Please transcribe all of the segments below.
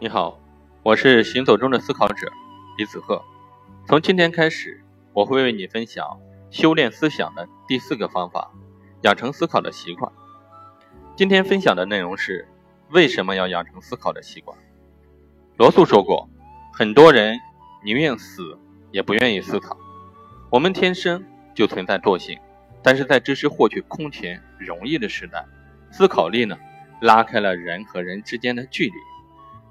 你好，我是行走中的思考者李子鹤。从今天开始，我会为你分享修炼思想的第四个方法——养成思考的习惯。今天分享的内容是：为什么要养成思考的习惯？罗素说过，很多人宁愿死也不愿意思考。我们天生就存在惰性，但是在知识获取空前容易的时代，思考力呢，拉开了人和人之间的距离。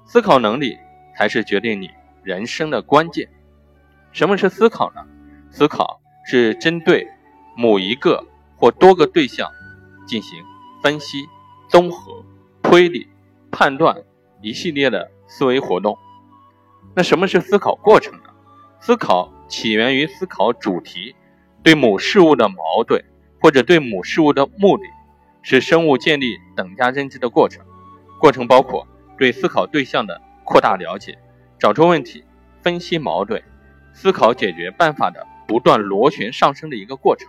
思考能力才是决定你人生的关键。什么是思考呢？思考是针对某一个或多个对象进行分析、综合、推理、判断一系列的思维活动。那什么是思考过程呢？思考起源于思考主题对某事物的矛盾，或者对某事物的目的，是生物建立等价认知的过程。过程包括。对思考对象的扩大了解，找出问题，分析矛盾，思考解决办法的不断螺旋上升的一个过程。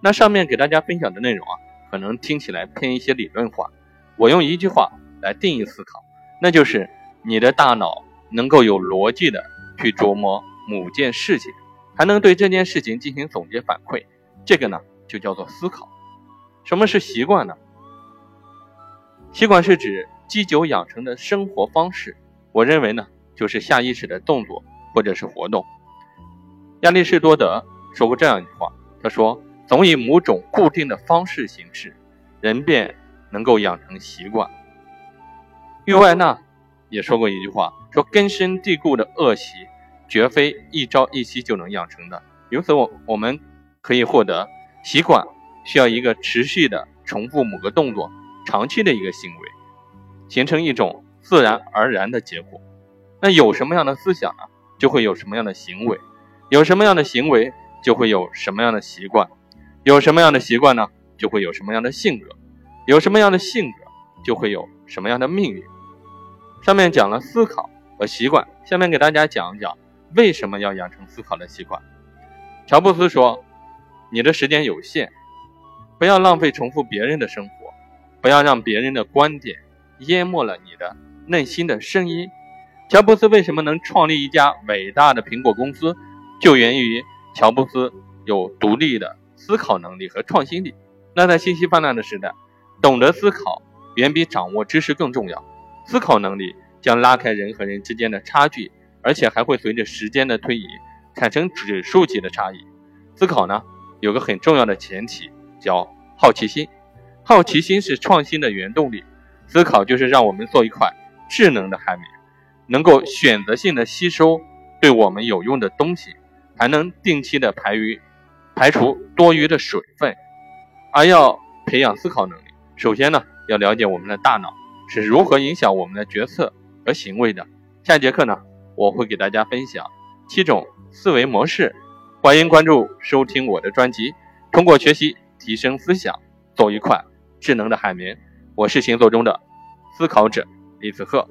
那上面给大家分享的内容啊，可能听起来偏一些理论化。我用一句话来定义思考，那就是你的大脑能够有逻辑的去琢磨某件事情，还能对这件事情进行总结反馈，这个呢就叫做思考。什么是习惯呢？习惯是指。积久养成的生活方式，我认为呢，就是下意识的动作或者是活动。亚里士多德说过这样一句话，他说：“总以某种固定的方式行事，人便能够养成习惯。”域外纳也说过一句话，说：“根深蒂固的恶习，绝非一朝一夕就能养成的。”由此，我我们可以获得习惯需要一个持续的重复某个动作，长期的一个行为。形成一种自然而然的结果。那有什么样的思想呢？就会有什么样的行为；有什么样的行为，就会有什么样的习惯；有什么样的习惯呢，就会有什么样的性格；有什么样的性格，就会有什么样的命运。上面讲了思考和习惯，下面给大家讲一讲为什么要养成思考的习惯。乔布斯说：“你的时间有限，不要浪费重复别人的生活，不要让别人的观点。”淹没了你的内心的声音。乔布斯为什么能创立一家伟大的苹果公司，就源于乔布斯有独立的思考能力和创新力。那在信息泛滥的时代，懂得思考远比掌握知识更重要。思考能力将拉开人和人之间的差距，而且还会随着时间的推移产生指数级的差异。思考呢，有个很重要的前提，叫好奇心。好奇心是创新的原动力。思考就是让我们做一款智能的海绵，能够选择性的吸收对我们有用的东西，还能定期的排余排除多余的水分。而要培养思考能力，首先呢，要了解我们的大脑是如何影响我们的决策和行为的。下节课呢，我会给大家分享七种思维模式，欢迎关注收听我的专辑，通过学习提升思想，做一块智能的海绵。我是行走中的思考者李子赫。